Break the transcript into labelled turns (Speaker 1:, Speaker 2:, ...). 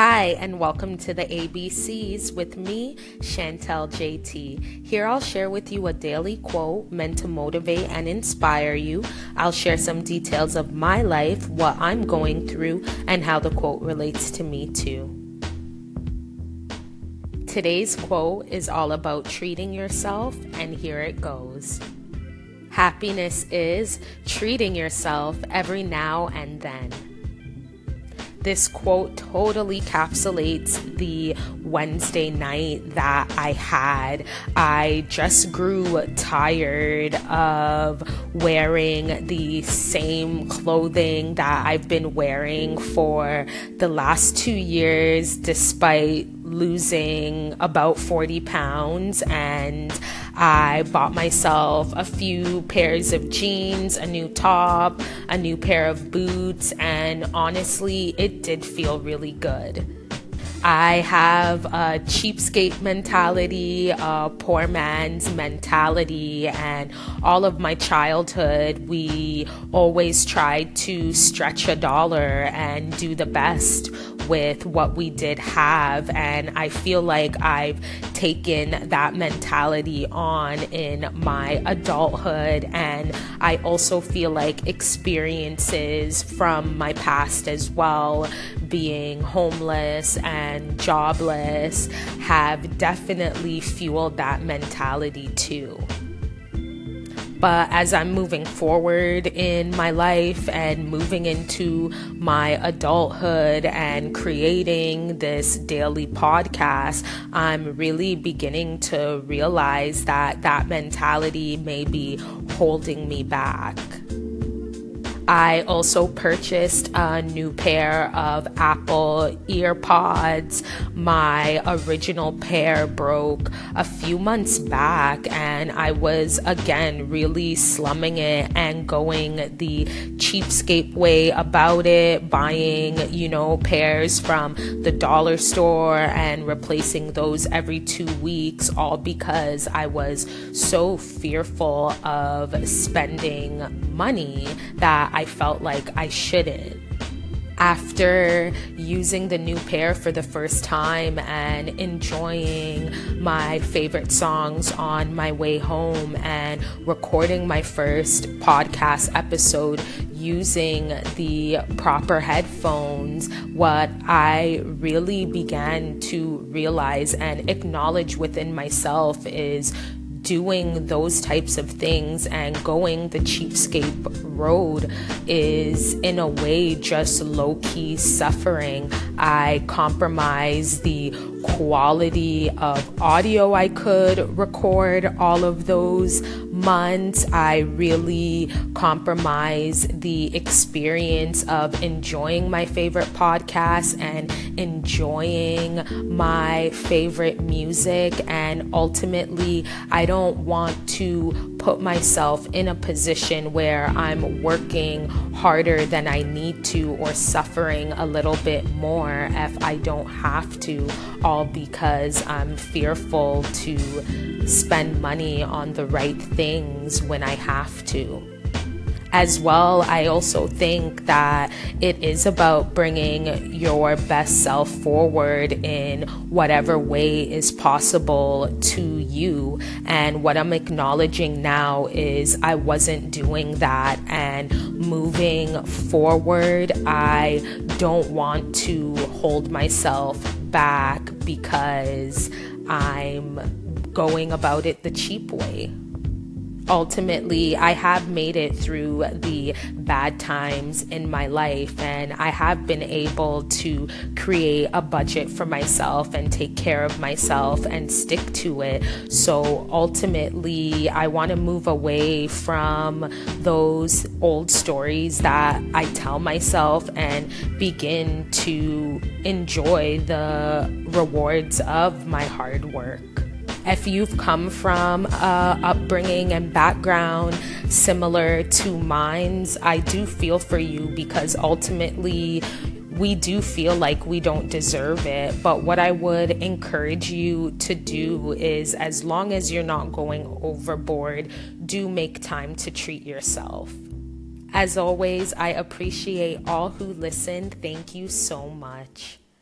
Speaker 1: Hi, and welcome to the ABCs with me, Shantel JT. Here I'll share with you a daily quote meant to motivate and inspire you. I'll share some details of my life, what I'm going through, and how the quote relates to me too. Today's quote is all about treating yourself, and here it goes. Happiness is treating yourself every now and then. This quote totally encapsulates the Wednesday night that I had. I just grew tired of wearing the same clothing that I've been wearing for the last two years, despite losing about 40 pounds and I bought myself a few pairs of jeans, a new top, a new pair of boots, and honestly, it did feel really good. I have a cheapskate mentality, a poor man's mentality, and all of my childhood, we always tried to stretch a dollar and do the best with what we did have. And I feel like I've taken that mentality on in my adulthood. And I also feel like experiences from my past as well, being homeless and jobless, have definitely fueled that mentality too. But as I'm moving forward in my life and moving into my adulthood and creating this daily podcast, I'm really beginning to realize that that mentality may be holding me back. I also purchased a new pair of Apple EarPods. My original pair broke a few months back, and I was again really slumming it and going the cheapskate way about it, buying, you know, pairs from the dollar store and replacing those every two weeks, all because I was so fearful of spending money that I felt like I shouldn't. After using the new pair for the first time and enjoying my favorite songs on my way home and recording my first podcast episode using the proper headphones, what I really began to realize and acknowledge within myself is doing those types of things and going the cheapskate road is in a way just low key suffering. I compromise the quality of audio I could record all of those months. I really compromise the experience of enjoying my favorite podcasts and enjoying my favorite music. And ultimately, I don't want to put myself in a position where I'm working harder than I need to or suffering a little bit more if I don't have to, all because I'm fearful to spend money on the right things when I have to as well, I also think that it is about bringing your best self forward in whatever way is possible to you. And what I'm acknowledging now is I wasn't doing that. And moving forward, I don't want to hold myself back because I'm going about it the cheap way ultimately, I have made it through the bad times in my life, and I have been able to create a budget for myself and take care of myself and stick to it. So ultimately, I want to move away from those old stories that I tell myself and begin to enjoy the rewards of my hard work if you've come from a upbringing and background similar to mine's, I do feel for you because ultimately we do feel like we don't deserve it. But what I would encourage you to do is, as long as you're not going overboard, do make time to treat yourself. As always, I appreciate all who listened. Thank you so much.